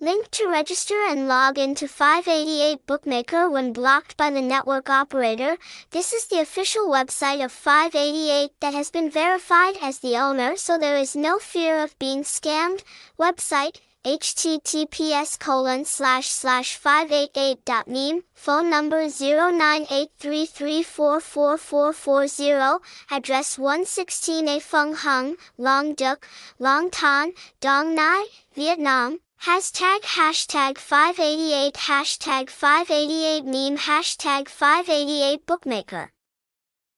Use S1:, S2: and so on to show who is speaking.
S1: Link to register and log into Five88 Bookmaker when blocked by the network operator. This is the official website of Five88 that has been verified as the owner so there is no fear of being scammed. Website https colon slash slash five88.meme, phone number 0983344440, address 116A Phung Hung, Long Duc, Long Thanh, Dong Nai, Vietnam. Hashtag hashtag Five88 hashtag Five88 meme hashtag Five88 bookmaker